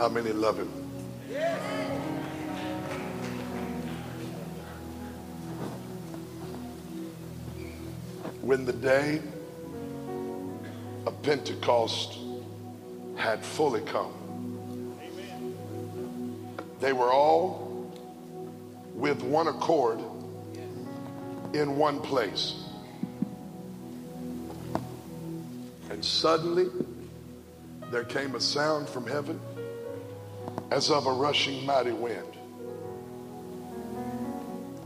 How many love him? When the day of Pentecost had fully come, they were all with one accord in one place. And suddenly there came a sound from heaven as of a rushing mighty wind.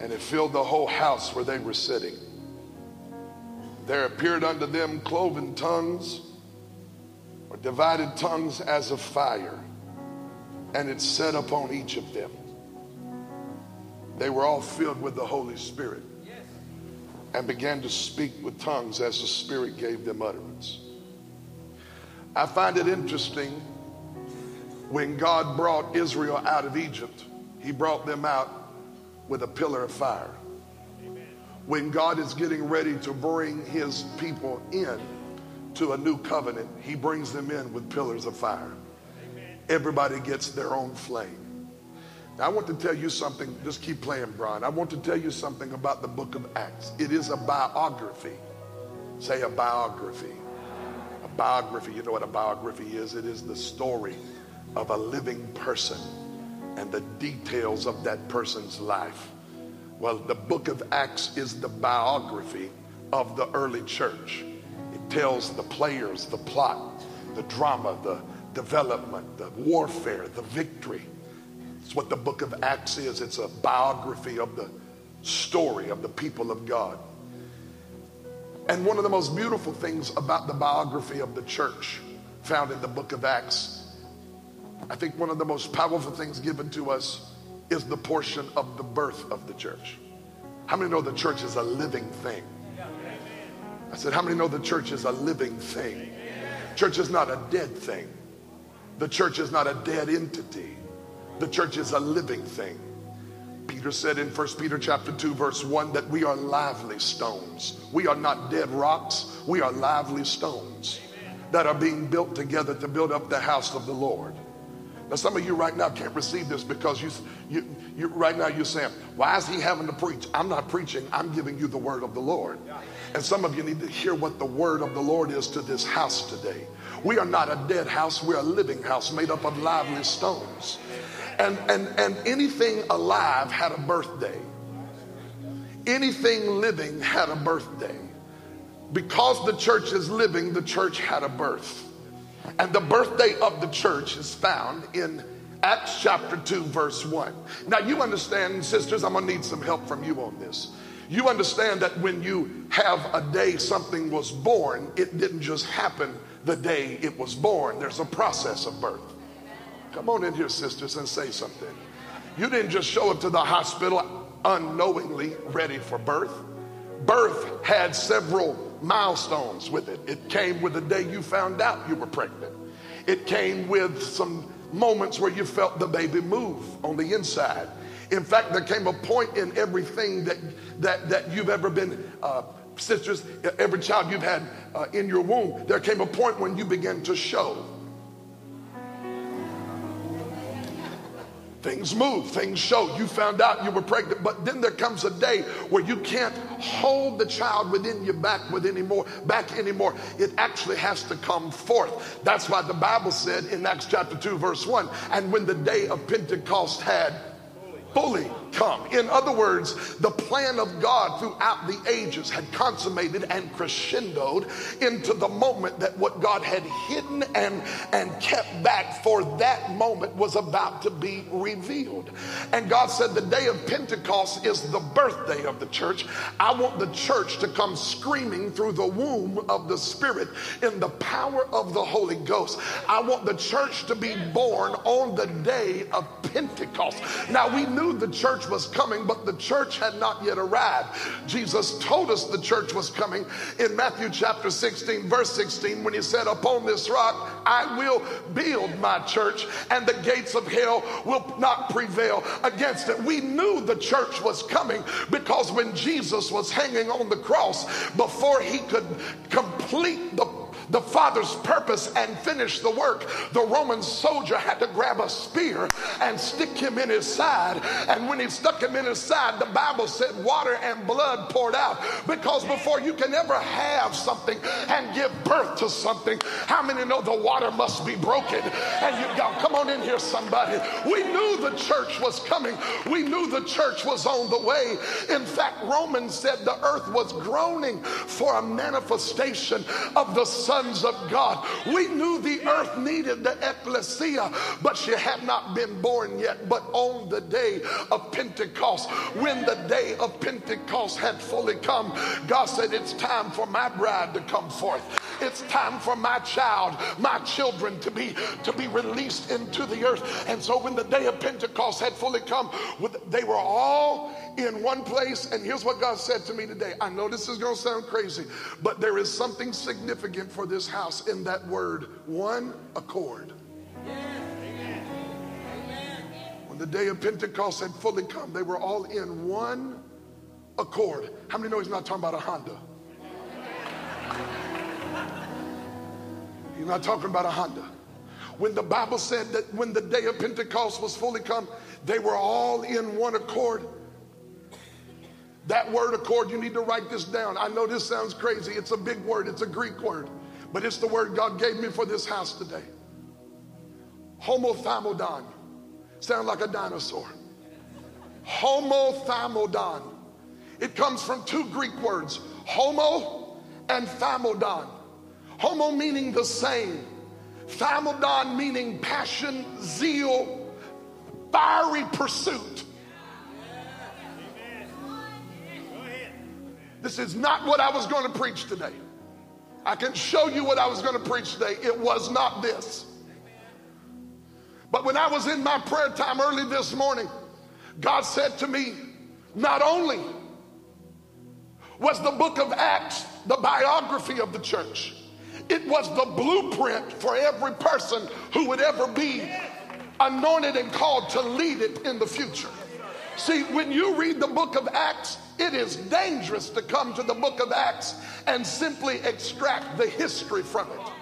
And it filled the whole house where they were sitting. There appeared unto them cloven tongues or divided tongues as of fire, and it set upon each of them. They were all filled with the Holy Spirit and began to speak with tongues as the Spirit gave them utterance. I find it interesting when God brought Israel out of Egypt, He brought them out with a pillar of fire. When God is getting ready to bring His people in to a new covenant, He brings them in with pillars of fire. Everybody gets their own flame. Now, I want to tell you something. Just keep playing, Brian. I want to tell you something about the book of Acts. It is a biography. Say a biography. A biography. You know what a biography is? It is the story of a living person and the details of that person's life. Well, the book of Acts is the biography of the early church. It tells the players, the plot, the drama, the development, the warfare, the victory it's what the book of Acts is. It's a biography of the story of the people of God. And one of the most beautiful things about the biography of the church found in the book of Acts, I think one of the most powerful things given to us is the portion of the birth of the church. How many know the church is a living thing? I said, How many know the church is a living thing? Church is not a dead thing. The church is not a dead entity. The church is a living thing. Peter said in 1 Peter chapter 2 verse 1 that we are lively stones. We are not dead rocks. We are lively stones that are being built together to build up the house of the Lord. Now some of you right now can't receive this because you, you, you right now you're saying, why is he having to preach? I'm not preaching. I'm giving you the word of the Lord. And some of you need to hear what the word of the Lord is to this house today. We are not a dead house. We're a living house made up of lively stones. And, and, and anything alive had a birthday. Anything living had a birthday. Because the church is living, the church had a birth. And the birthday of the church is found in Acts chapter 2, verse 1. Now, you understand, sisters, I'm gonna need some help from you on this. You understand that when you have a day something was born, it didn't just happen the day it was born, there's a process of birth. Come on in here, sisters, and say something. You didn't just show up to the hospital unknowingly ready for birth. Birth had several milestones with it. It came with the day you found out you were pregnant. It came with some moments where you felt the baby move on the inside. In fact, there came a point in everything that that that you've ever been. Uh, sisters, every child you've had uh, in your womb, there came a point when you began to show. Things move, things show. You found out you were pregnant, but then there comes a day where you can't hold the child within your back with anymore, back anymore. It actually has to come forth. That's why the Bible said in Acts chapter 2, verse 1, and when the day of Pentecost had fully come. In other words, the plan of God throughout the ages had consummated and crescendoed into the moment that what God had hidden and, and kept back for that moment was about to be revealed. And God said, The day of Pentecost is the birthday of the church. I want the church to come screaming through the womb of the Spirit in the power of the Holy Ghost. I want the church to be born on the day of Pentecost. Now, we knew the church church was coming, but the church had not yet arrived. Jesus told us the church was coming in Matthew chapter 16, verse 16, when he said, Upon this rock I will build my church, and the gates of hell will not prevail against it. We knew the church was coming because when Jesus was hanging on the cross, before he could complete the the Father's purpose and finish the work, the Roman soldier had to grab a spear and stick him in his side. And when he stuck him in his side, the Bible said water and blood poured out. Because before you can ever have something and give birth to something, how many know the water must be broken? And you go, come on in here, somebody. We knew the church was coming, we knew the church was on the way. In fact, Romans said the earth was groaning for a manifestation of the sons of God. We knew the earth needed the ecclesia, but she had not been born yet. But on the day of Pentecost, when the day of Pentecost had fully come, God said, It's time for my bride to come forth. It's time for my child, my children to be to be released into the earth. And so when the day of Pentecost had fully come, they were all in one place. And here's what God said to me today. I know this is going to sound crazy, but there is something significant for this house in that word one accord. When the day of Pentecost had fully come, they were all in one accord. How many know he's not talking about a Honda? He's not talking about a Honda. When the Bible said that when the day of Pentecost was fully come, they were all in one accord. That word accord, you need to write this down. I know this sounds crazy. It's a big word, it's a Greek word, but it's the word God gave me for this house today. Homothumadon. Sound like a dinosaur. Homothumadon. It comes from two Greek words, homo and thumadon. Homo meaning the same, thumadon meaning passion, zeal, fiery pursuit. This is not what I was going to preach today. I can show you what I was going to preach today. It was not this. But when I was in my prayer time early this morning, God said to me, not only was the book of Acts the biography of the church, it was the blueprint for every person who would ever be anointed and called to lead it in the future. See, when you read the book of Acts, it is dangerous to come to the book of Acts and simply extract the history from it.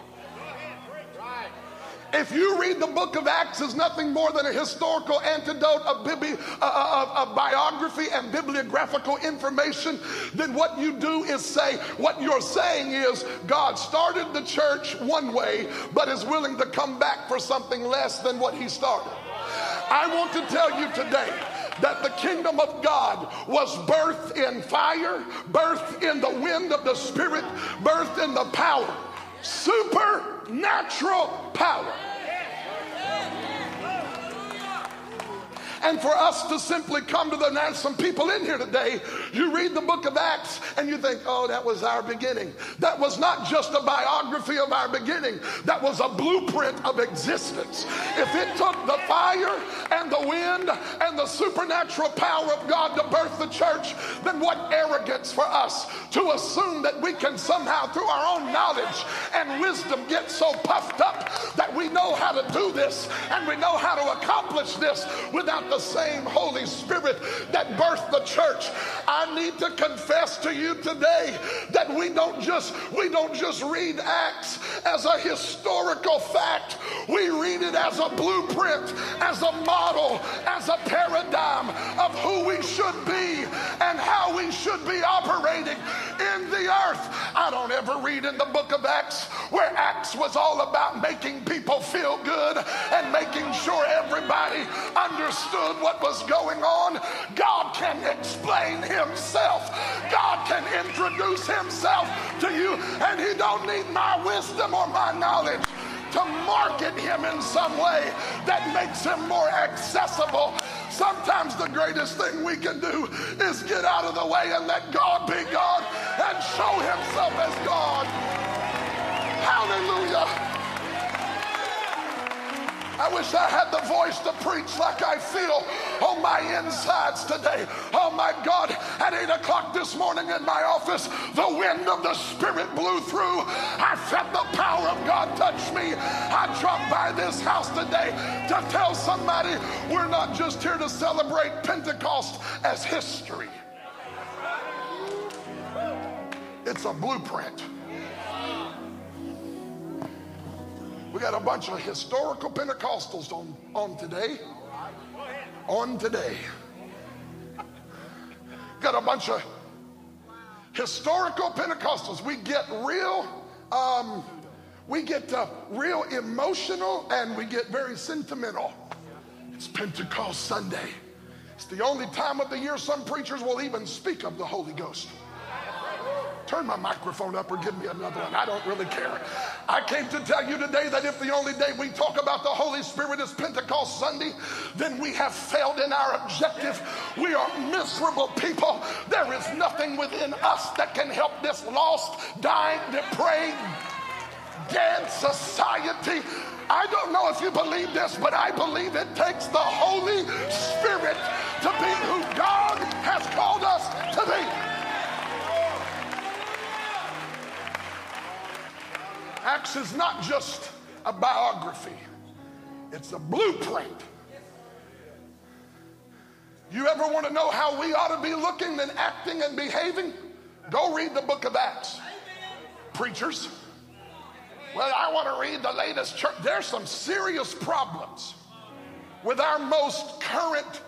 If you read the book of Acts as nothing more than a historical antidote of, uh, uh, of, of biography and bibliographical information, then what you do is say, what you're saying is God started the church one way, but is willing to come back for something less than what he started. I want to tell you today that the kingdom of God was birthed in fire, birthed in the wind of the Spirit, birthed in the power supernatural power. And for us to simply come to the now, some people in here today, you read the book of Acts and you think, oh, that was our beginning. That was not just a biography of our beginning, that was a blueprint of existence. If it took the fire and the wind and the supernatural power of God to birth the church, then what arrogance for us to assume that we can somehow, through our own knowledge and wisdom, get so puffed up that we know how to do this and we know how to accomplish this without the same Holy Spirit that birthed the church. I need to confess to you today that we don't just we don't just read Acts as a historical fact. We read it as a blueprint, as a model, as a paradigm of who we should be and how we should be operating in the earth. I don't ever read in the book of Acts where Acts was all about making people feel good and making sure everybody understood understood what was going on, God can explain himself. God can introduce himself to you, and he don't need my wisdom or my knowledge to market him in some way that makes him more accessible. Sometimes the greatest thing we can do is get out of the way and let God be God and show himself as God. Hallelujah. I wish I had the voice to preach like I feel on my insides today. Oh my God, at 8 o'clock this morning in my office, the wind of the Spirit blew through. I felt the power of God touch me. I dropped by this house today to tell somebody we're not just here to celebrate Pentecost as history, it's a blueprint. Got a bunch of historical Pentecostals on, on today. On today. Got a bunch of historical Pentecostals. We get real, um, we get uh, real emotional and we get very sentimental. It's Pentecost Sunday. It's the only time of the year some preachers will even speak of the Holy Ghost. Turn my microphone up or give me another one. I don't really care. I came to tell you today that if the only day we talk about the Holy Spirit is Pentecost Sunday, then we have failed in our objective. We are miserable people. There is nothing within us that can help this lost, dying, depraved, dead society. I don't know if you believe this, but I believe it takes the Holy Spirit to be who God has called us to be. Acts is not just a biography, it's a blueprint. You ever want to know how we ought to be looking and acting and behaving? Go read the book of Acts. Preachers. Well, I want to read the latest church. There's some serious problems with our most current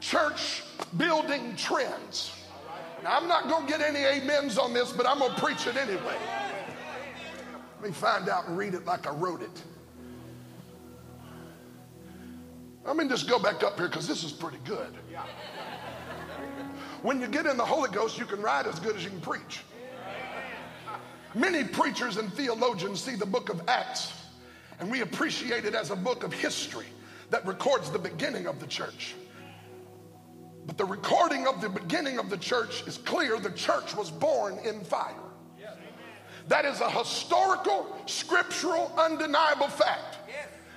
church building trends. Now, I'm not going to get any amens on this, but I'm going to preach it anyway. Me find out and read it like I wrote it. I mean, just go back up here because this is pretty good. When you get in the Holy Ghost, you can write as good as you can preach. Many preachers and theologians see the book of Acts, and we appreciate it as a book of history that records the beginning of the church. But the recording of the beginning of the church is clear the church was born in fire. That is a historical, scriptural, undeniable fact.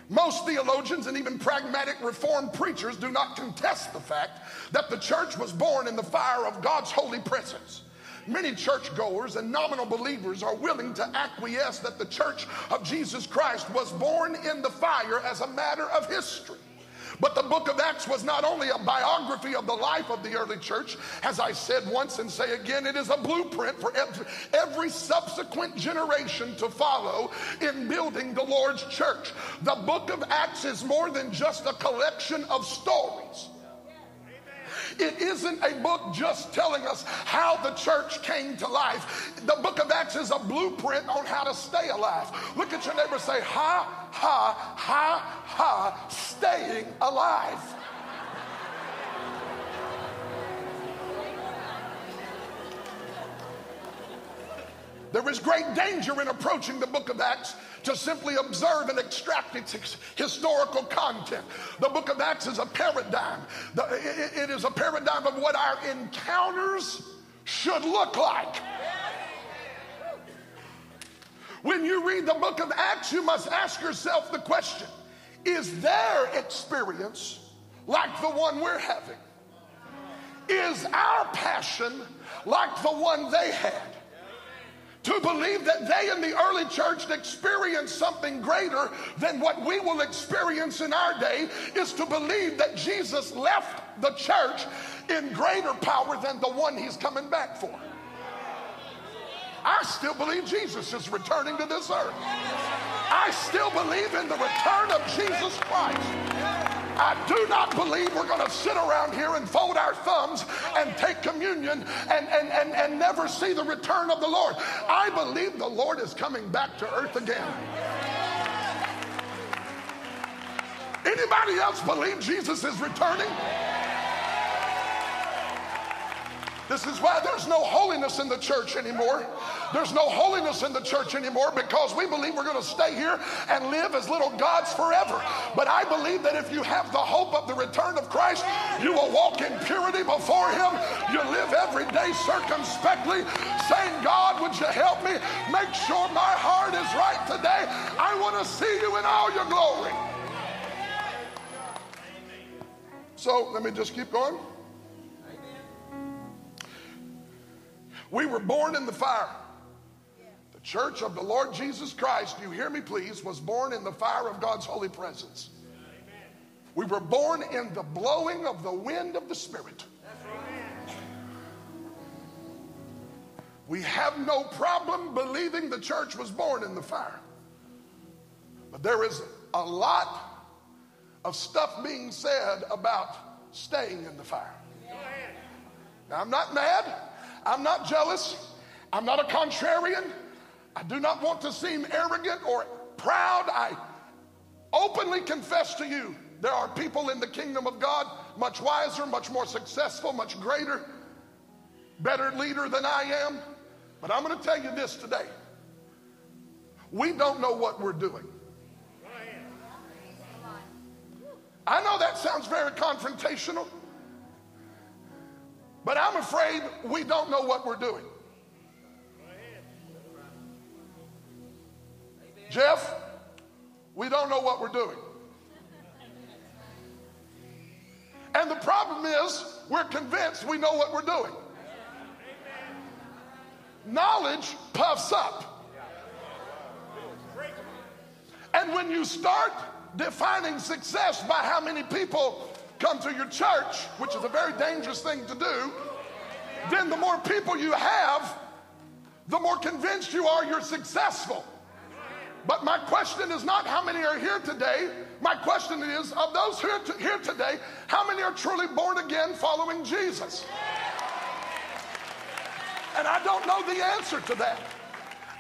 Most theologians and even pragmatic reformed preachers do not contest the fact that the church was born in the fire of God's holy presence. Many churchgoers and nominal believers are willing to acquiesce that the church of Jesus Christ was born in the fire as a matter of history. But the book of Acts was not only a biography of the life of the early church, as I said once and say again, it is a blueprint for every subsequent generation to follow in building the Lord's church. The book of Acts is more than just a collection of stories. It isn't a book just telling us how the church came to life. The book of Acts is a blueprint on how to stay alive. Look at your neighbor say, ha, ha, ha, ha, staying alive. There is great danger in approaching the book of Acts to simply observe and extract its historical content. The book of Acts is a paradigm. it is a paradigm of what our encounters should look like. When you read the book of Acts, you must ask yourself the question Is their experience like the one we're having? Is our passion like the one they had? To believe that they in the early church experienced something greater than what we will experience in our day is to believe that Jesus left the church in greater power than the one he's coming back for. I still believe Jesus is returning to this earth. I still believe in the return of Jesus Christ. I do not believe we're going to sit around here and fold our thumbs and take communion and, and, and, and never see the return of the Lord. I believe the Lord is coming back to earth again. Anybody else believe Jesus is returning? This is why there's no holiness in the church anymore. There's no holiness in the church anymore because we believe we're going to stay here and live as little gods forever. But I believe that if you have the hope of the return of Christ, you will walk in purity before Him. You live every day circumspectly, saying, God, would you help me? Make sure my heart is right today. I want to see you in all your glory. So let me just keep going. We were born in the fire. The church of the Lord Jesus Christ, you hear me please, was born in the fire of God's holy presence. We were born in the blowing of the wind of the Spirit. We have no problem believing the church was born in the fire. But there is a lot of stuff being said about staying in the fire. Now, I'm not mad. I'm not jealous. I'm not a contrarian. I do not want to seem arrogant or proud. I openly confess to you there are people in the kingdom of God much wiser, much more successful, much greater, better leader than I am. But I'm going to tell you this today. We don't know what we're doing. I know that sounds very confrontational, but I'm afraid we don't know what we're doing. Jeff, we don't know what we're doing. And the problem is, we're convinced we know what we're doing. Knowledge puffs up. And when you start defining success by how many people come to your church, which is a very dangerous thing to do, then the more people you have, the more convinced you are you're successful. But my question is not how many are here today. My question is of those here, here today, how many are truly born again following Jesus? And I don't know the answer to that.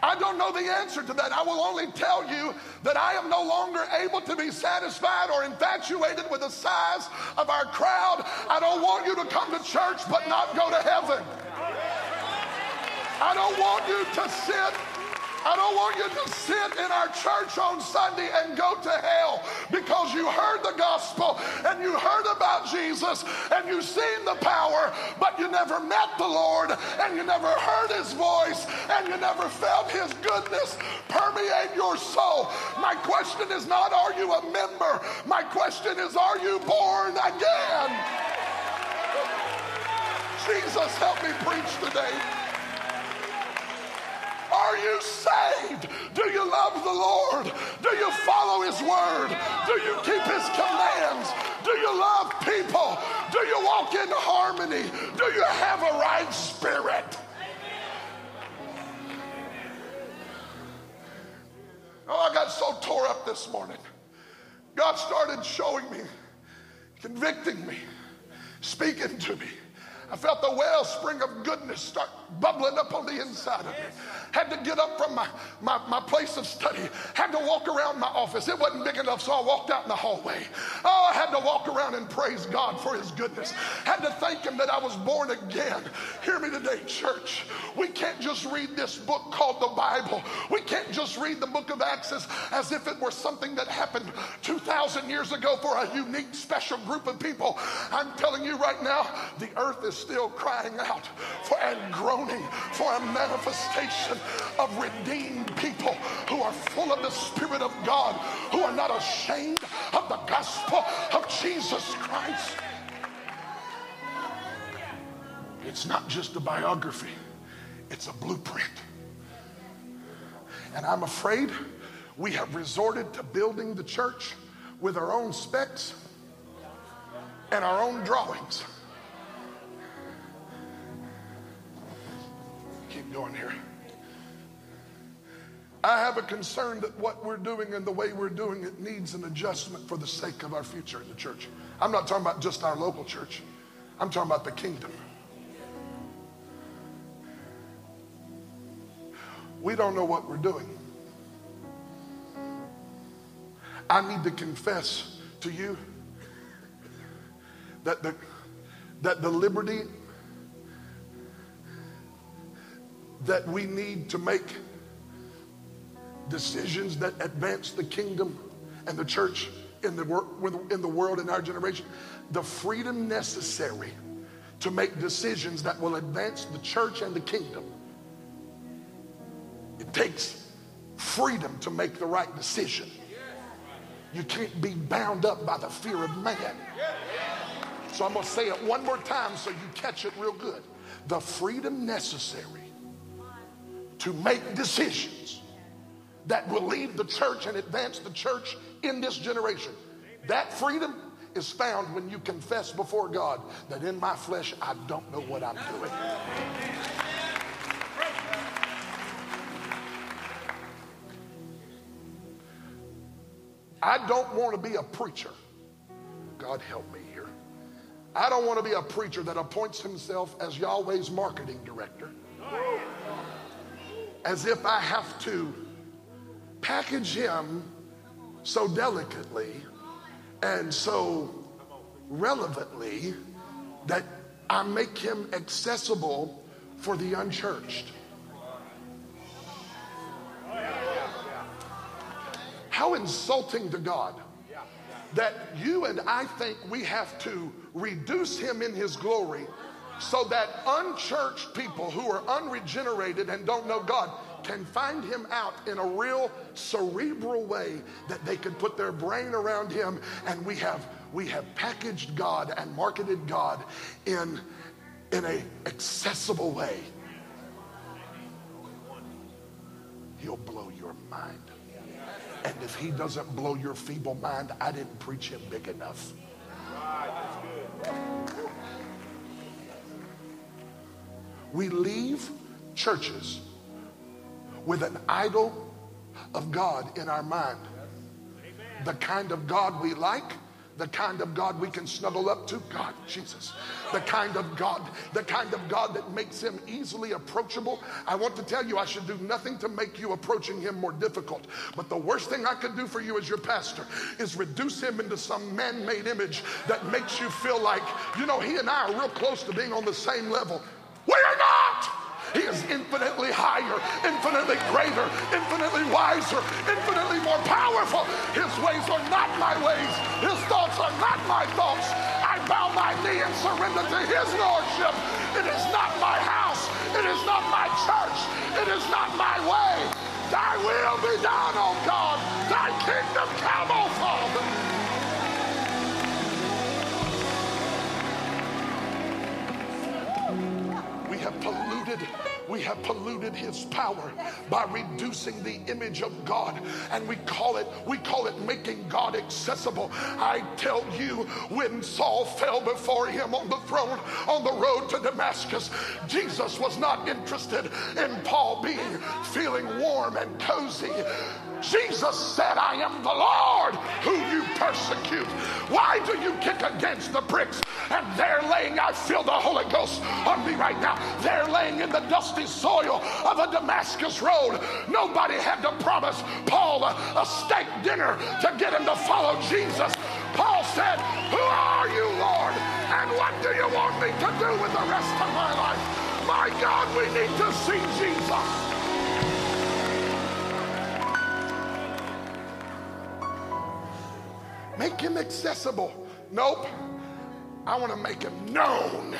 I don't know the answer to that. I will only tell you that I am no longer able to be satisfied or infatuated with the size of our crowd. I don't want you to come to church but not go to heaven. I don't want you to sit I don't want you to sit in our church on Sunday and go to hell because you heard the gospel and you heard about Jesus and you've seen the power, but you never met the Lord and you never heard his voice and you never felt his goodness permeate your soul. My question is not, are you a member? My question is, are you born again? Jesus, help me preach today. Are you saved? Do you love the Lord? Do you follow His word? Do you keep His commands? Do you love people? Do you walk in harmony? Do you have a right spirit? Oh, I got so tore up this morning. God started showing me, convicting me, speaking to me. I felt the wellspring of goodness start bubbling up on the inside of me. Had to get up from my, my, my place of study. Had to walk around my office. It wasn't big enough, so I walked out in the hallway. Oh, I had to walk around and praise God for his goodness. Had to thank him that I was born again. Hear me today, church. We can't just read this book called the Bible. We can't just read the book of Acts as, as if it were something that happened 2,000 years ago for a unique, special group of people. I'm telling you right now, the earth is still crying out for and groaning for a manifestation of redeemed people who are full of the Spirit of God, who are not ashamed of the gospel of Jesus Christ. It's not just a biography, it's a blueprint. And I'm afraid we have resorted to building the church with our own specs and our own drawings. Keep going here. I have a concern that what we're doing and the way we're doing it needs an adjustment for the sake of our future in the church. I'm not talking about just our local church, I'm talking about the kingdom. We don't know what we're doing. I need to confess to you that the, that the liberty that we need to make decisions that advance the kingdom and the church in the, in the world in our generation, the freedom necessary to make decisions that will advance the church and the kingdom. It takes freedom to make the right decision. You can't be bound up by the fear of man. So I'm going to say it one more time so you catch it real good. The freedom necessary to make decisions that will lead the church and advance the church in this generation. That freedom is found when you confess before God that in my flesh I don't know what I'm doing. I don't want to be a preacher. God help me here. I don't want to be a preacher that appoints himself as Yahweh's marketing director. As if I have to package him so delicately and so relevantly that I make him accessible for the unchurched. How insulting to God that you and I think we have to reduce him in his glory so that unchurched people who are unregenerated and don't know God can find him out in a real cerebral way that they can put their brain around him. And we have we have packaged God and marketed God in in a accessible way. He'll blow your mind. And if he doesn't blow your feeble mind, I didn't preach him big enough. We leave churches with an idol of God in our mind. The kind of God we like the kind of God we can snuggle up to, God, Jesus. The kind of God, the kind of God that makes him easily approachable. I want to tell you, I should do nothing to make you approaching him more difficult. But the worst thing I could do for you as your pastor is reduce him into some man made image that makes you feel like, you know, he and I are real close to being on the same level. We are not! He is infinitely higher, infinitely greater, infinitely wiser, infinitely more powerful. His ways are not my ways. His thoughts are not my thoughts. I bow my knee and surrender to his lordship. It is not my house. It is not my church. It is not my way. Thy will be done, O God. Thy kingdom come, O Father. Have polluted we have polluted his power by reducing the image of God and we call it we call it making God accessible I tell you when Saul fell before him on the throne on the road to Damascus Jesus was not interested in Paul being feeling warm and cozy Jesus said, I am the Lord who you persecute. Why do you kick against the bricks? And they're laying, I feel the Holy Ghost on me right now. They're laying in the dusty soil of a Damascus road. Nobody had to promise Paul a, a steak dinner to get him to follow Jesus. Paul said, Who are you, Lord? And what do you want me to do with the rest of my life? My God, we need to see Jesus. Make him accessible. Nope. I want to make him known.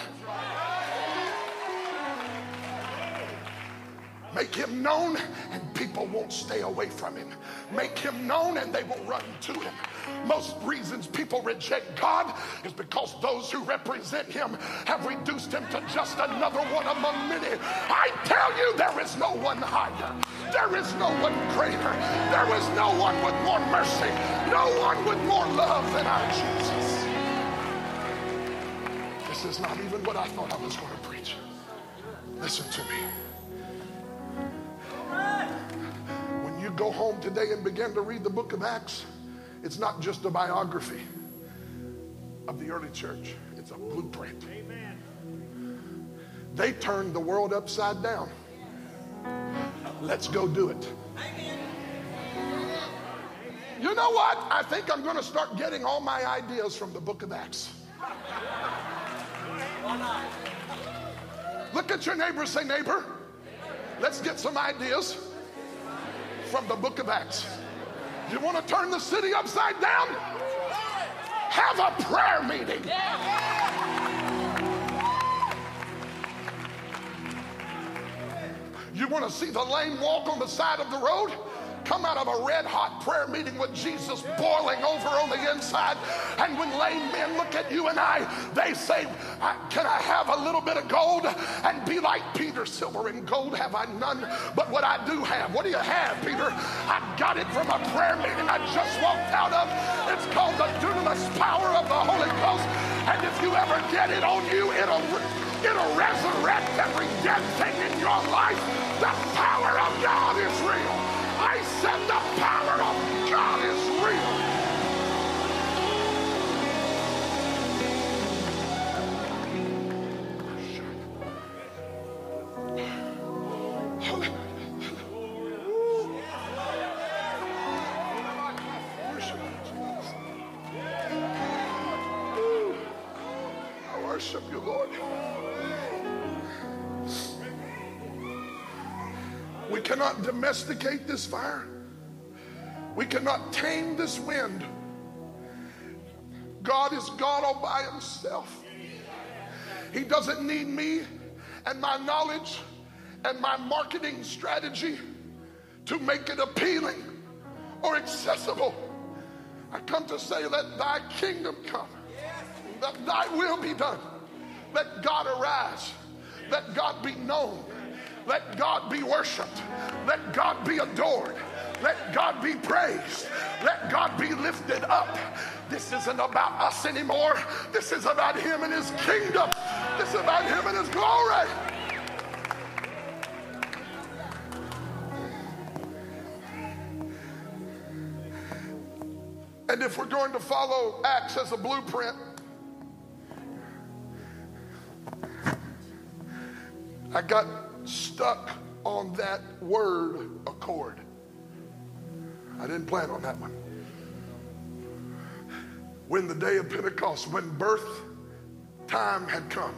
Make him known and people won't stay away from him. Make him known and they will run to him. Most reasons people reject God is because those who represent him have reduced him to just another one among many. I tell you, there is no one higher. There is no one greater. There is no one with more mercy. No one with more love than our Jesus. This is not even what I thought I was going to preach. Listen to me. Go home today and begin to read the book of Acts, it's not just a biography of the early church, it's a blueprint. Amen. They turned the world upside down. Let's go do it. You know what? I think I'm going to start getting all my ideas from the book of Acts. Look at your neighbor say, neighbor, let's get some ideas from the book of Acts. You want to turn the city upside down? Have a prayer meeting. You want to see the lame walk on the side of the road? Come out of a red hot prayer meeting with Jesus boiling over on the inside. And when lame men look at you and I, they say, Can I have a little bit of gold? And be like Peter, silver and gold have I none, but what I do have. What do you have, Peter? I got it from a prayer meeting I just walked out of. It's called the dunamis power of the Holy Ghost. And if you ever get it on you, it'll it'll resurrect every dead thing in your life. The power of God is real. I said the power domesticate this fire. We cannot tame this wind. God is God all by himself. He doesn't need me and my knowledge and my marketing strategy to make it appealing or accessible. I come to say, let thy kingdom come, Let thy will be done. Let God arise, let God be known, let God be worshiped, let God be adored. Let God be praised. Let God be lifted up. This isn't about us anymore. This is about Him and His kingdom. This is about Him and His glory. And if we're going to follow Acts as a blueprint, I got stuck on that word accord. I didn't plan on that one. When the day of Pentecost, when birth time had come,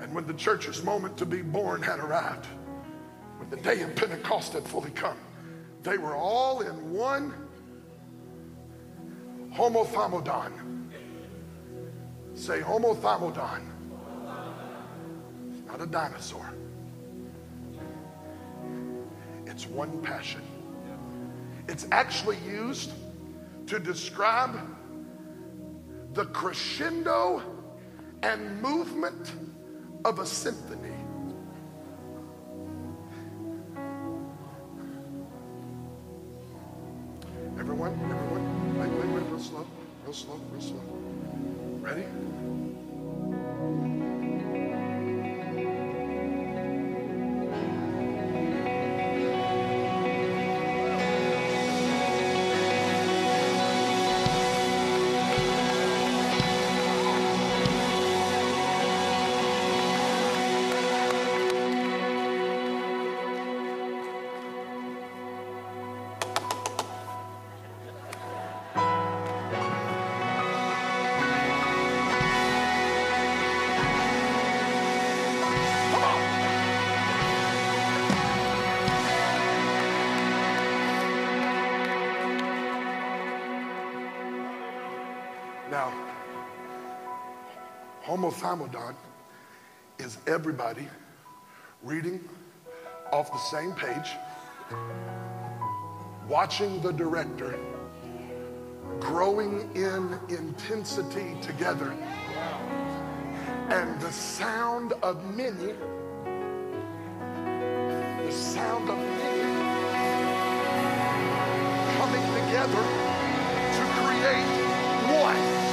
and when the church's moment to be born had arrived, when the day of Pentecost had fully come, they were all in one homothumadon. Say homothumadon. It's not a dinosaur. It's one passion. It's actually used to describe the crescendo and movement of a symphony. Homothamodon oh is everybody reading off the same page, watching the director, growing in intensity together, and the sound of many, the sound of many coming together to create one.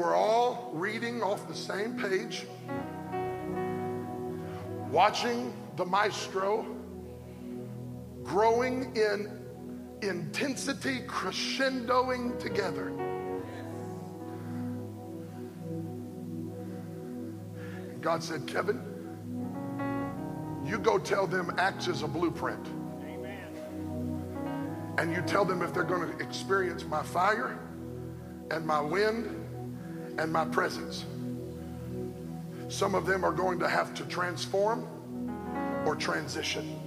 Were all reading off the same page, watching the maestro growing in intensity, crescendoing together. And God said, Kevin, you go tell them Acts is a blueprint. And you tell them if they're going to experience my fire and my wind and my presence. Some of them are going to have to transform or transition.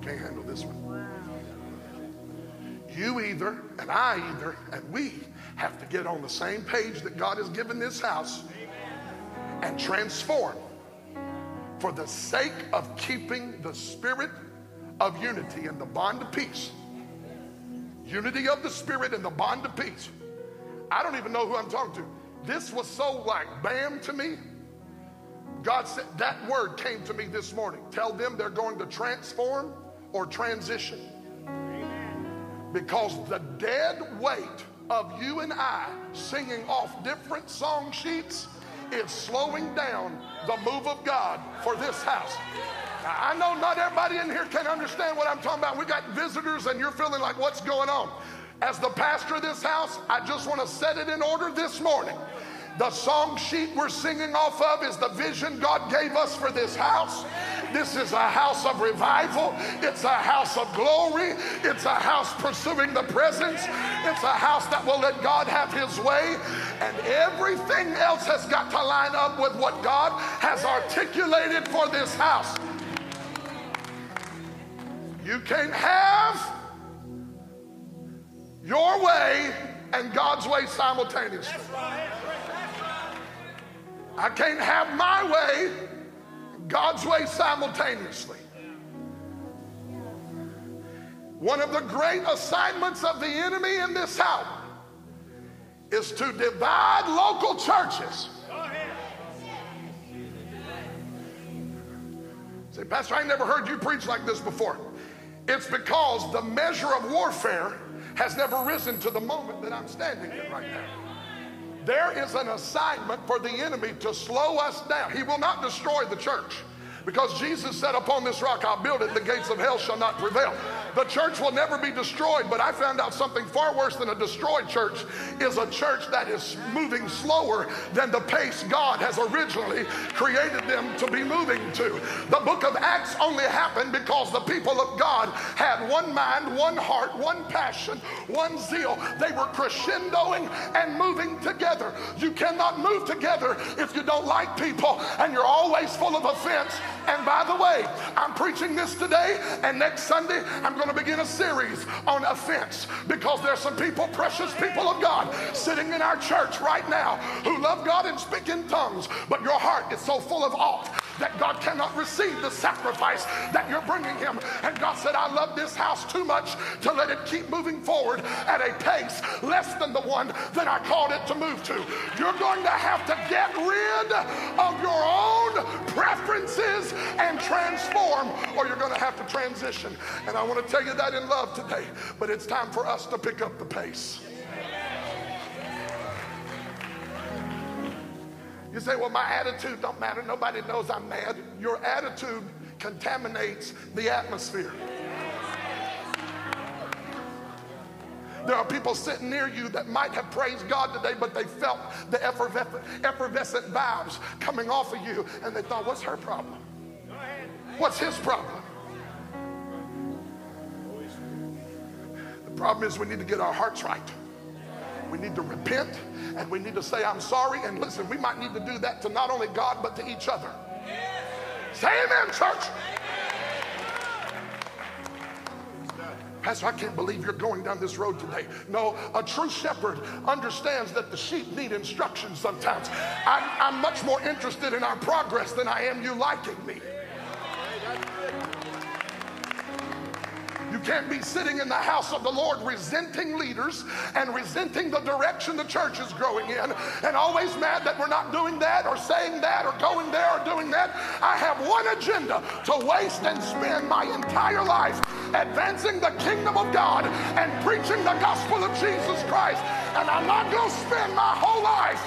Can't handle this one. You either, and I either, and we have to get on the same page that God has given this house and transform for the sake of keeping the spirit of unity and the bond of peace. Unity of the spirit and the bond of peace. I don't even know who I'm talking to. This was so like bam to me. God said that word came to me this morning. Tell them they're going to transform or transition. Because the dead weight of you and I singing off different song sheets is slowing down the move of God for this house. I know not everybody in here can understand what I'm talking about. We got visitors and you're feeling like what's going on. As the pastor of this house, I just want to set it in order this morning. The song sheet we're singing off of is the vision God gave us for this house. This is a house of revival. It's a house of glory. It's a house pursuing the presence. It's a house that will let God have his way. And everything else has got to line up with what God has articulated for this house. You can't have your way and God's way simultaneously. I can't have my way, and God's way simultaneously. One of the great assignments of the enemy in this hour is to divide local churches. Say, Pastor, I never heard you preach like this before. It's because the measure of warfare has never risen to the moment that I'm standing in right now. There is an assignment for the enemy to slow us down. He will not destroy the church because Jesus said, Upon this rock I'll build it, the gates of hell shall not prevail. The church will never be destroyed, but I found out something far worse than a destroyed church is a church that is moving slower than the pace God has originally created them to be moving to. The book of Acts only happened because the people of God had one mind, one heart, one passion, one zeal. They were crescendoing and moving together. You cannot move together if you don't like people and you're always full of offense. And by the way, I'm preaching this today, and next Sunday, I'm going to begin a series on offense because there's some people, precious people of God, sitting in our church right now who love God and speak in tongues, but your heart is so full of awe that God cannot receive the sacrifice that you're bringing Him. And God said, I love this house too much to let it keep moving forward at a pace less than the one that I called it to move to. You're going to have to get rid of your own preferences and transform, or you're going to have to transition. And I want to tell you that in love today, but it's time for us to pick up the pace. You say, well, my attitude don't matter. Nobody knows I'm mad. Your attitude contaminates the atmosphere. There are people sitting near you that might have praised God today, but they felt the effervescent vibes coming off of you, and they thought, what's her problem? What's his problem? The problem is we need to get our hearts right. We need to repent and we need to say, I'm sorry. And listen, we might need to do that to not only God, but to each other. Say amen, church. Pastor, I can't believe you're going down this road today. No, a true shepherd understands that the sheep need instruction sometimes. I'm, I'm much more interested in our progress than I am you liking me. You can't be sitting in the house of the Lord resenting leaders and resenting the direction the church is growing in and always mad that we're not doing that or saying that or going there or doing that. I have one agenda to waste and spend my entire life advancing the kingdom of God and preaching the gospel of Jesus Christ. And I'm not going to spend my whole life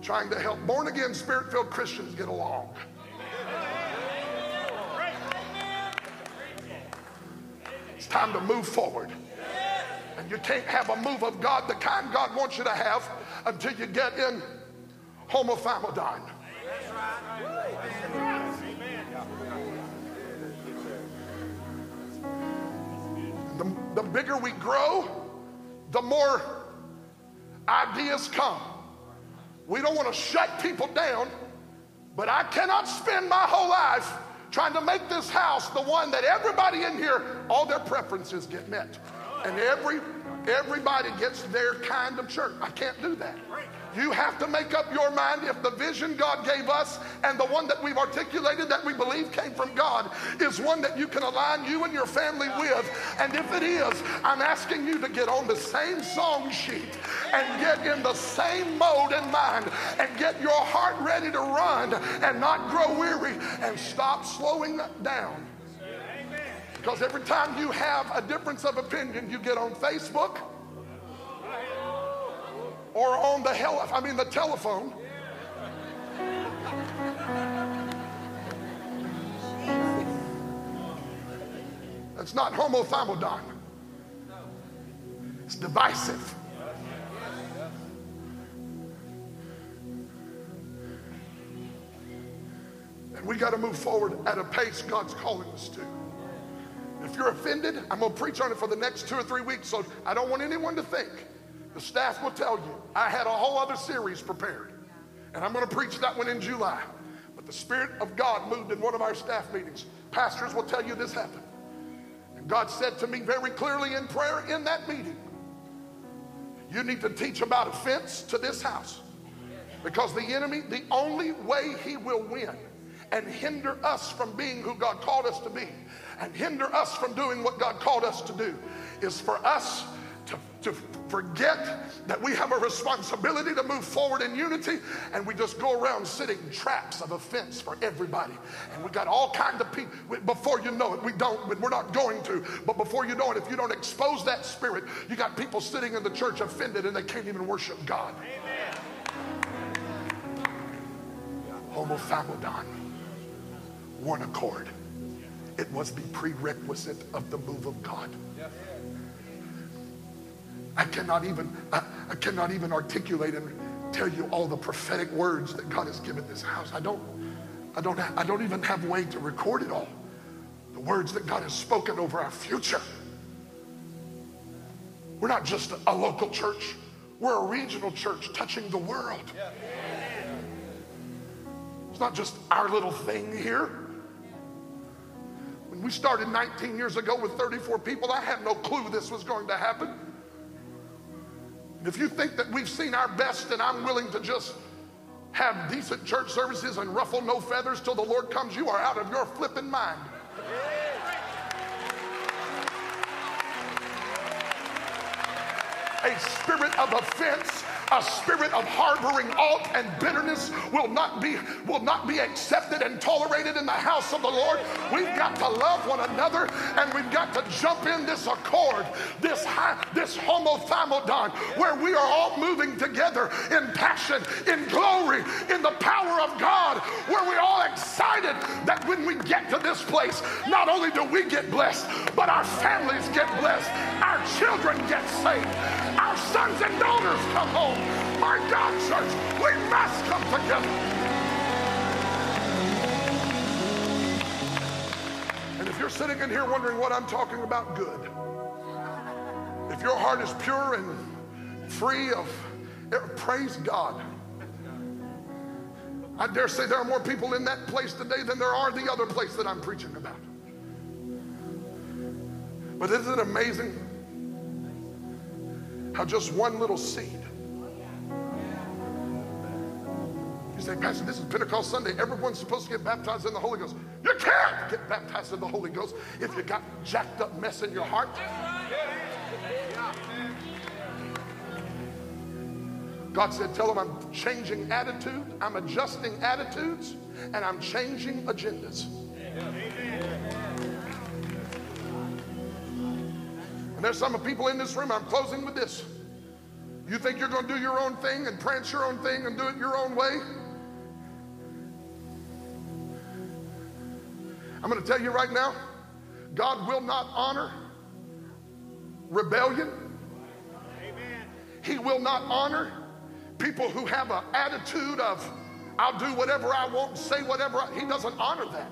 trying to help born again, spirit filled Christians get along. It's time to move forward. And you can't have a move of God, the kind God wants you to have, until you get in homothumadon. The, the bigger we grow, the more ideas come. We don't want to shut people down, but I cannot spend my whole life trying to make this house the one that everybody in here, all their preferences get met. And every everybody gets their kind of church. I can't do that. You have to make up your mind if the vision God gave us and the one that we've articulated that we believe came from God is one that you can align you and your family with. And if it is, I'm asking you to get on the same song sheet and get in the same mode and mind and get your heart ready to run and not grow weary and stop slowing down. Because every time you have a difference of opinion, you get on Facebook or on the hell, I mean the telephone. It's not homothymadon. It's divisive. And we got to move forward at a pace God's calling us to. If you're offended, I'm going to preach on it for the next two or three weeks. So I don't want anyone to think. The staff will tell you. I had a whole other series prepared. And I'm going to preach that one in July. But the Spirit of God moved in one of our staff meetings. Pastors will tell you this happened. And God said to me very clearly in prayer in that meeting, you need to teach about offense to this house. Because the enemy, the only way he will win and hinder us from being who God called us to be and hinder us from doing what God called us to do is for us to, to forget that we have a responsibility to move forward in unity and we just go around setting traps of offense for everybody and we got all kinds of people before you know it we don't but we're not going to but before you know it if you don't expose that spirit you got people sitting in the church offended and they can't even worship god Amen. homothymadon one accord it was the prerequisite of the move of God. I cannot even I, I, cannot even articulate and tell you all the prophetic words that God has given this house. I don't I don't I don't even have way to record it all. The words that God has spoken over our future. We're not just a local church. We're a regional church touching the world. It's not just our little thing here. When we started 19 years ago with 34 people, I had no clue this was going to happen. And if you think that we've seen our best and I'm willing to just have decent church services and ruffle no feathers till the Lord comes, you are out of your flipping mind. A spirit of offense a spirit of harboring alt and bitterness will not be will not be accepted and tolerated in the house of the Lord. We've got to love one another and we've got to jump in this accord, this high, this homothymadon, where we are all moving together in passion, in glory, in the power of God, where we're all excited that when we get to this place, not only do we get blessed, but our families get blessed, our children get saved, our sons and daughters come home. My God, church, we must come together. And if you're sitting in here wondering what I'm talking about, good. If your heart is pure and free of, eh, praise God. I dare say there are more people in that place today than there are the other place that I'm preaching about. But isn't it amazing how just one little seed say, Pastor, this is Pentecost Sunday. Everyone's supposed to get baptized in the Holy Ghost. You can't get baptized in the Holy Ghost if you got jacked up mess in your heart. God said, Tell them I'm changing attitude, I'm adjusting attitudes, and I'm changing agendas. And there's some people in this room, I'm closing with this. You think you're going to do your own thing and prance your own thing and do it your own way? I'm going to tell you right now God will not honor rebellion. He will not honor people who have an attitude of, I'll do whatever I want say whatever. I, he doesn't honor that.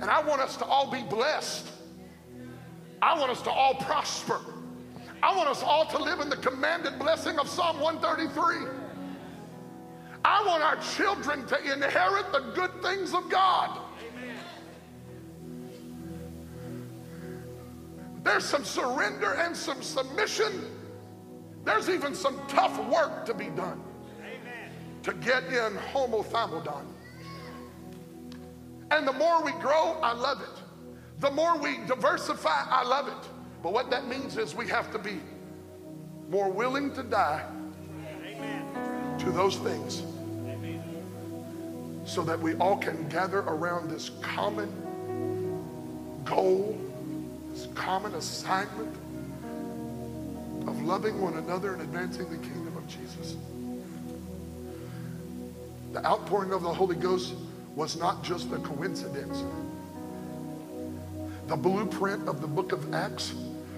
And I want us to all be blessed. I want us to all prosper. I want us all to live in the commanded blessing of Psalm 133. I want our children to inherit the good things of God. There's some surrender and some submission. There's even some tough work to be done Amen. to get in homothymadon. And the more we grow, I love it. The more we diversify, I love it. But what that means is we have to be more willing to die Amen. to those things so that we all can gather around this common goal, this common assignment of loving one another and advancing the kingdom of Jesus. The outpouring of the Holy Ghost was not just a coincidence. The blueprint of the book of Acts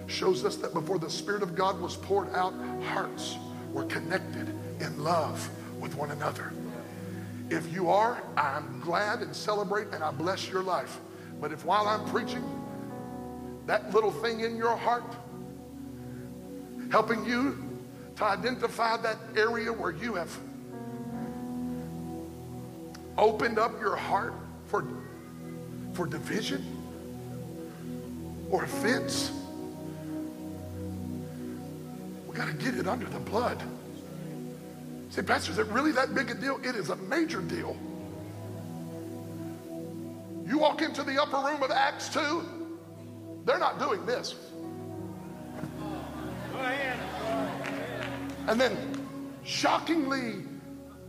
shows us that before the Spirit of God was poured out, hearts were connected in love with one another. If you are, I'm glad and celebrate and I bless your life. But if while I'm preaching, that little thing in your heart, helping you to identify that area where you have opened up your heart for, for division or offense, we got to get it under the blood. Say, Pastor, is it really that big a deal? It is a major deal. You walk into the upper room of Acts 2, they're not doing this. And then, shockingly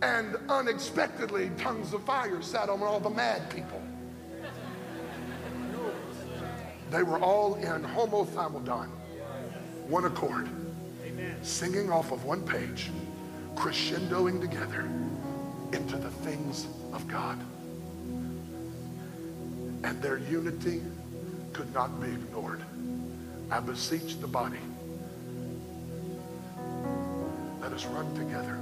and unexpectedly, tongues of fire sat on all the mad people. They were all in homothymadon, one accord, singing off of one page, crescendoing together into the things of God. And their unity could not be ignored. I beseech the body. Let us run together.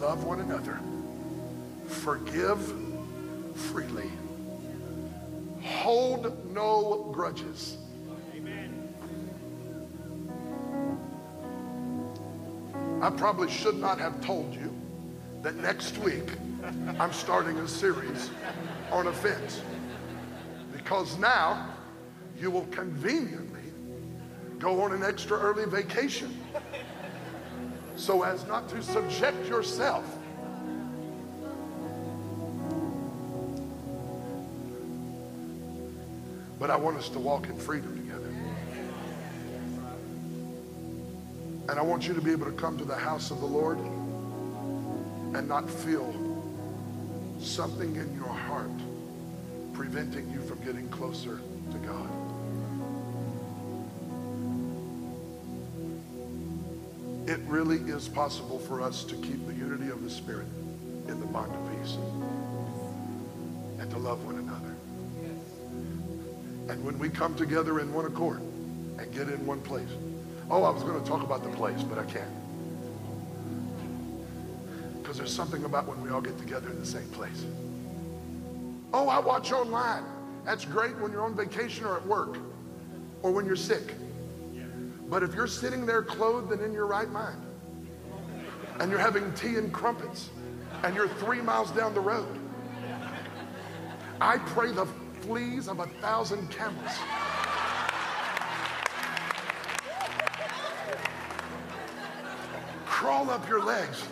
Love one another. Forgive freely. Hold no grudges. I probably should not have told you that next week I'm starting a series on offense. Because now you will conveniently go on an extra early vacation so as not to subject yourself But I want us to walk in freedom And I want you to be able to come to the house of the Lord and not feel something in your heart preventing you from getting closer to God. It really is possible for us to keep the unity of the Spirit in the bond of peace and to love one another. And when we come together in one accord and get in one place. Oh, I was going to talk about the place, but I can't. Because there's something about when we all get together in the same place. Oh, I watch online. That's great when you're on vacation or at work or when you're sick. But if you're sitting there clothed and in your right mind and you're having tea and crumpets and you're three miles down the road, I pray the fleas of a thousand camels. Crawl up your legs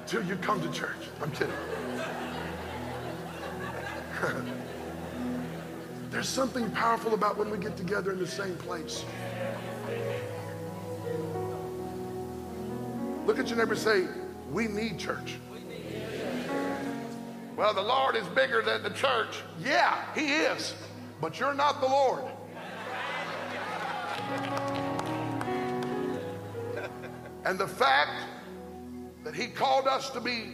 until you come to church. I'm kidding. There's something powerful about when we get together in the same place. Look at your neighbor say, We need church. Well, the Lord is bigger than the church. Yeah, He is. But you're not the Lord. And the fact that He called us to be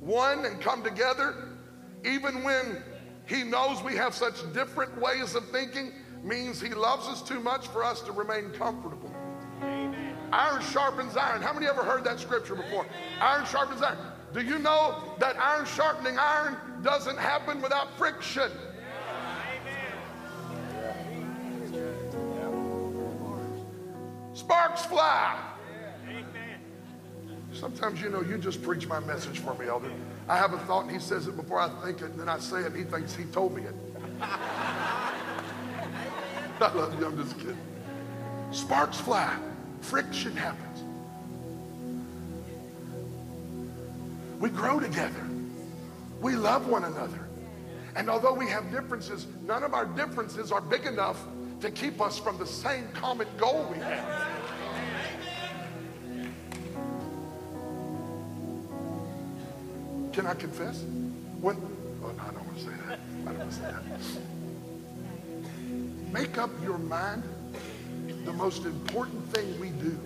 one and come together, even when He knows we have such different ways of thinking, means He loves us too much for us to remain comfortable. Amen. Iron sharpens iron. How many ever heard that scripture before? Iron sharpens iron. Do you know that iron sharpening iron doesn't happen without friction? Sparks fly. Sometimes, you know, you just preach my message for me, Elder. I have a thought and he says it before I think it, and then I say it and he thinks he told me it. I love you, I'm just kidding. Sparks fly, friction happens. We grow together. We love one another. And although we have differences, none of our differences are big enough to keep us from the same common goal we have. Can I confess? When, oh, no, I don't want to say that. I don't want to say that. Make up your mind. The most important thing we do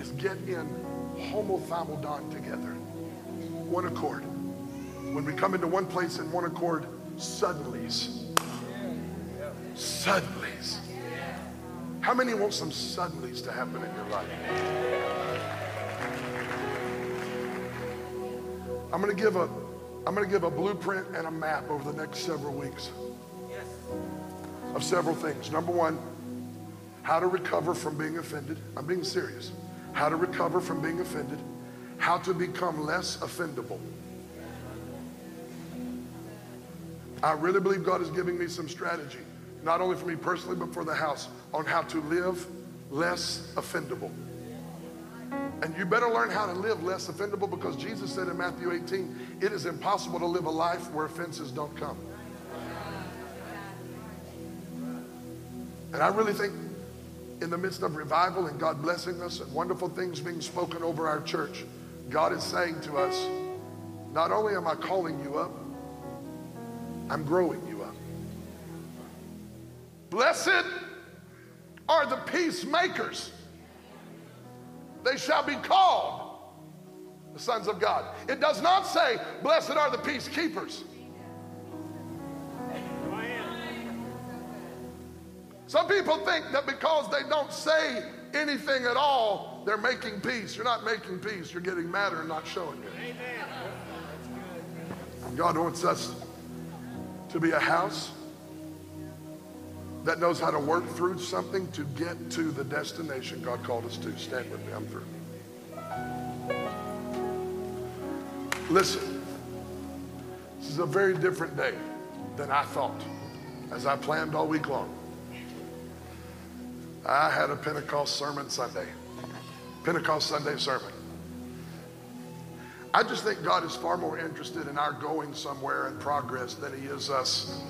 is get in homothymadon together one accord. When we come into one place in one accord, suddenlies. Suddenlies. How many want some suddenlies to happen in your life? I'm going to give a I'm going to give a blueprint and a map over the next several weeks of several things. Number one, how to recover from being offended. I'm being serious. How to recover from being offended. How to become less offendable. I really believe God is giving me some strategy, not only for me personally, but for the house, on how to live less offendable. And you better learn how to live less offendable because Jesus said in Matthew 18, it is impossible to live a life where offenses don't come. And I really think in the midst of revival and God blessing us and wonderful things being spoken over our church, God is saying to us, not only am I calling you up, I'm growing you up. Blessed are the peacemakers they shall be called the sons of God. It does not say, Blessed are the peacekeepers. Some people think that because they don't say anything at all, they're making peace. You're not making peace, you're getting madder and not showing it. God wants us to be a house that knows how to work through something to get to the destination God called us to. Stand with me, I'm through. Listen, this is a very different day than I thought as I planned all week long. I had a Pentecost sermon Sunday, Pentecost Sunday sermon. I just think God is far more interested in our going somewhere and progress than He is us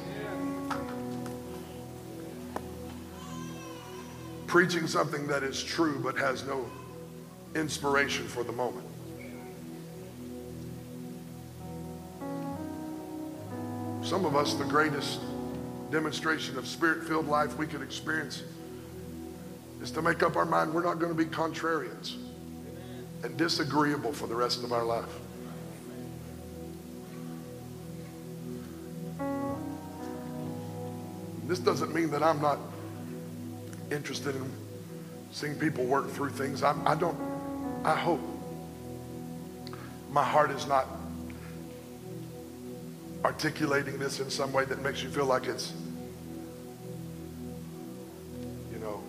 preaching something that is true but has no inspiration for the moment. Some of us, the greatest demonstration of spirit filled life we could experience is to make up our mind we're not going to be contrarians and disagreeable for the rest of our life. This doesn't mean that I'm not interested in seeing people work through things. I, I don't, I hope my heart is not articulating this in some way that makes you feel like it's, you know,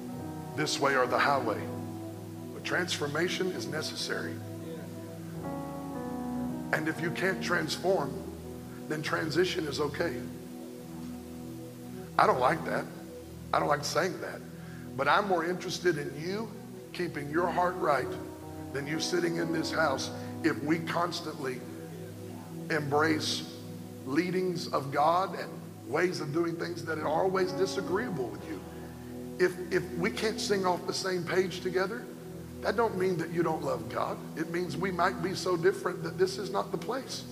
this way or the highway. But transformation is necessary. And if you can't transform, then transition is okay. I don't like that. I don't like saying that. But I'm more interested in you keeping your heart right than you sitting in this house if we constantly embrace leadings of God and ways of doing things that are always disagreeable with you. If, if we can't sing off the same page together, that don't mean that you don't love God. It means we might be so different that this is not the place.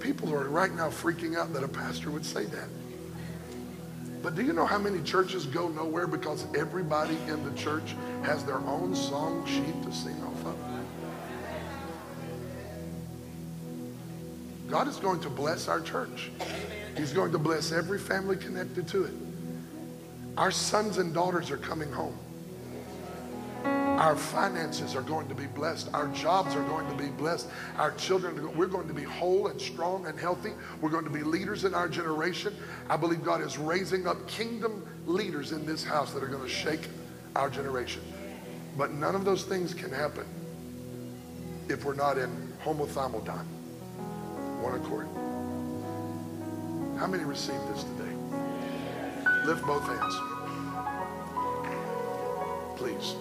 People are right now freaking out that a pastor would say that. But do you know how many churches go nowhere because everybody in the church has their own song sheet to sing off of? God is going to bless our church. He's going to bless every family connected to it. Our sons and daughters are coming home. Our finances are going to be blessed. Our jobs are going to be blessed. Our children, we're going to be whole and strong and healthy. We're going to be leaders in our generation. I believe God is raising up kingdom leaders in this house that are going to shake our generation. But none of those things can happen if we're not in homothymadon, one accord. How many received this today? Lift both hands. Please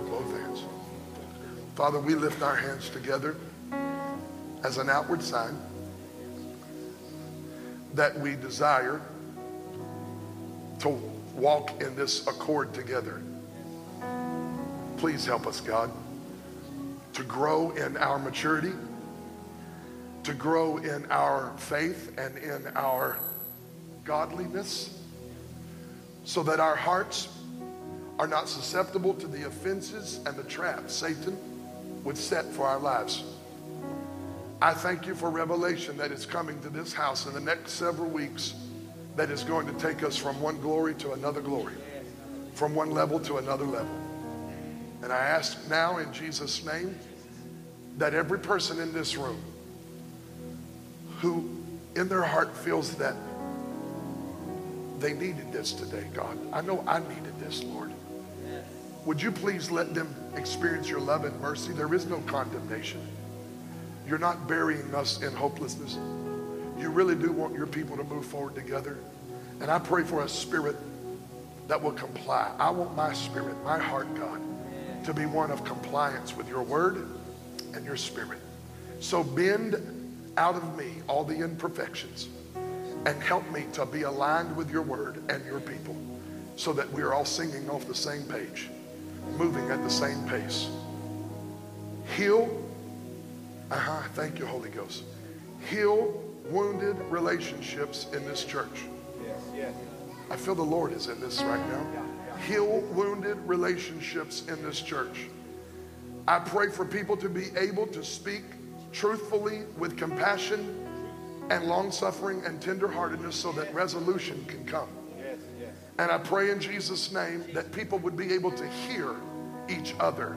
both hands. Father, we lift our hands together as an outward sign that we desire to walk in this accord together. Please help us, God, to grow in our maturity, to grow in our faith and in our godliness, so that our hearts are not susceptible to the offenses and the traps Satan would set for our lives. I thank you for revelation that is coming to this house in the next several weeks that is going to take us from one glory to another glory, from one level to another level. And I ask now in Jesus' name that every person in this room who in their heart feels that they needed this today, God. I know I needed this, Lord. Would you please let them experience your love and mercy? There is no condemnation. You're not burying us in hopelessness. You really do want your people to move forward together. And I pray for a spirit that will comply. I want my spirit, my heart, God, to be one of compliance with your word and your spirit. So bend out of me all the imperfections and help me to be aligned with your word and your people so that we are all singing off the same page, moving at the same pace. Heal, uh-huh, thank you, Holy Ghost. Heal wounded relationships in this church. Yes, yes. I feel the Lord is in this right now. Heal wounded relationships in this church. I pray for people to be able to speak truthfully with compassion and long suffering and tenderheartedness so that resolution can come. And I pray in Jesus' name that people would be able to hear each other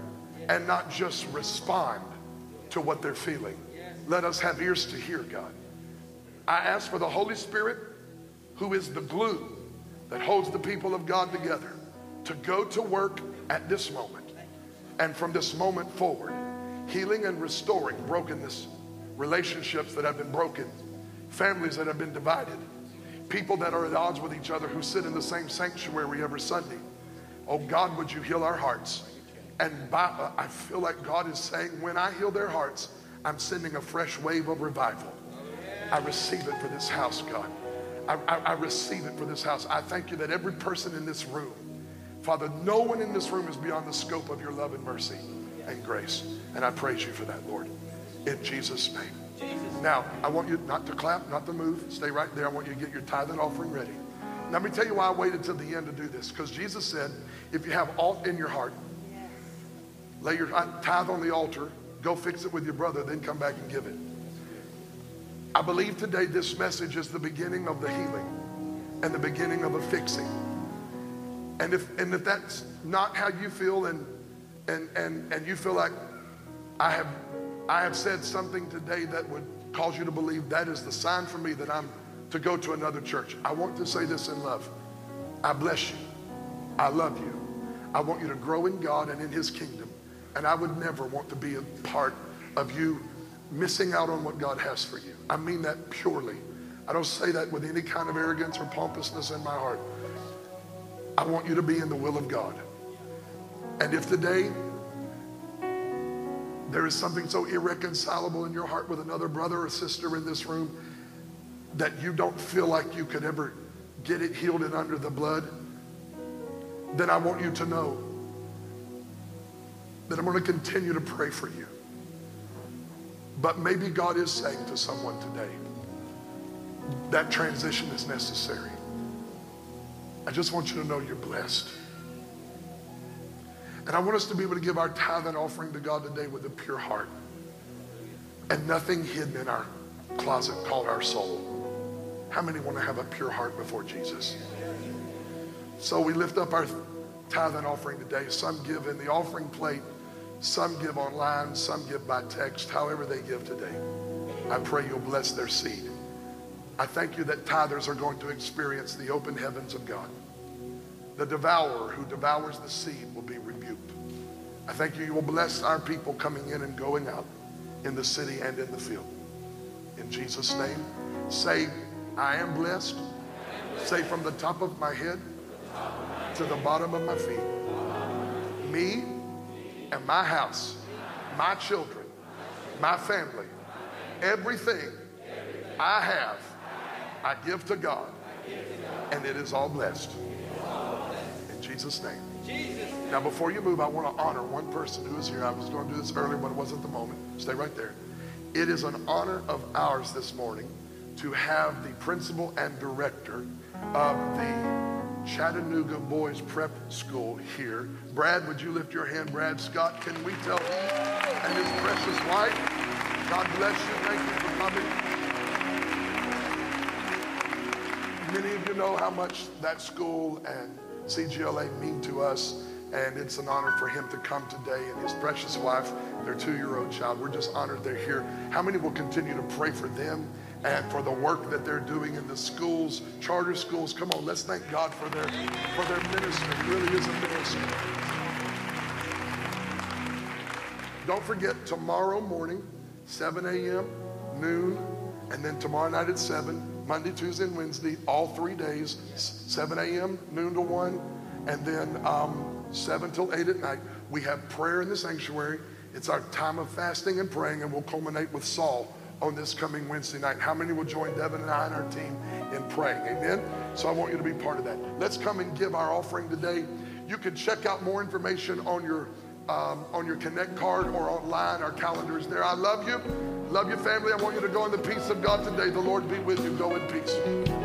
and not just respond to what they're feeling. Let us have ears to hear, God. I ask for the Holy Spirit, who is the glue that holds the people of God together, to go to work at this moment. And from this moment forward, healing and restoring brokenness, relationships that have been broken, families that have been divided, people that are at odds with each other who sit in the same sanctuary every Sunday. Oh God, would you heal our hearts? And by, I feel like God is saying, when I heal their hearts, I'm sending a fresh wave of revival. I receive it for this house, God. I, I, I receive it for this house. I thank you that every person in this room, Father, no one in this room is beyond the scope of your love and mercy and grace. And I praise you for that, Lord. In Jesus' name. Now, I want you not to clap, not to move. Stay right there. I want you to get your tithe and offering ready. Let me tell you why I waited till the end to do this. Because Jesus said, if you have aught in your heart, lay your tithe on the altar, go fix it with your brother, then come back and give it. I believe today this message is the beginning of the healing and the beginning of a fixing. And if, and if that's not how you feel and and, and, and you feel like I have, I have said something today that would cause you to believe that is the sign for me that I'm to go to another church. I want to say this in love. I bless you. I love you. I want you to grow in God and in his kingdom. And I would never want to be a part of you missing out on what God has for you. I mean that purely. I don't say that with any kind of arrogance or pompousness in my heart. I want you to be in the will of God. And if today there is something so irreconcilable in your heart with another brother or sister in this room that you don't feel like you could ever get it healed and under the blood, then I want you to know that I'm going to continue to pray for you. But maybe God is saying to someone today that transition is necessary. I just want you to know you're blessed. And I want us to be able to give our tithe and offering to God today with a pure heart and nothing hidden in our closet called our soul. How many want to have a pure heart before Jesus? So we lift up our tithe and offering today. Some give in the offering plate, some give online, some give by text, however they give today. I pray you'll bless their seed. I thank you that tithers are going to experience the open heavens of God. The devourer who devours the seed will be. I thank you, you will bless our people coming in and going out in the city and in the field. In Jesus' name, say, I am blessed. Say from the top of my head to the bottom of my feet. Me and my house, my children, my family, everything I have, I give to God. And it is all blessed. In Jesus' name. Now, before you move, I want to honor one person who is here. I was going to do this earlier, but it wasn't the moment. Stay right there. It is an honor of ours this morning to have the principal and director of the Chattanooga Boys Prep School here. Brad, would you lift your hand? Brad Scott, can we tell him and his precious wife God bless you. Thank you for coming. Many of you know how much that school and CGLA mean to us, and it's an honor for him to come today and his precious wife, their two year old child. We're just honored they're here. How many will continue to pray for them and for the work that they're doing in the schools, charter schools? Come on, let's thank God for their, for their ministry. It really is a ministry. Don't forget, tomorrow morning, 7 a.m., noon, and then tomorrow night at 7, Monday, Tuesday, and Wednesday, all three days, 7 a.m., noon to 1, and then um, 7 till 8 at night. We have prayer in the sanctuary. It's our time of fasting and praying, and we'll culminate with Saul on this coming Wednesday night. How many will join Devin and I and our team in praying? Amen? So I want you to be part of that. Let's come and give our offering today. You can check out more information on your um, on your Connect card or online. Our calendar is there. I love you. Love your family. I want you to go in the peace of God today. The Lord be with you. Go in peace.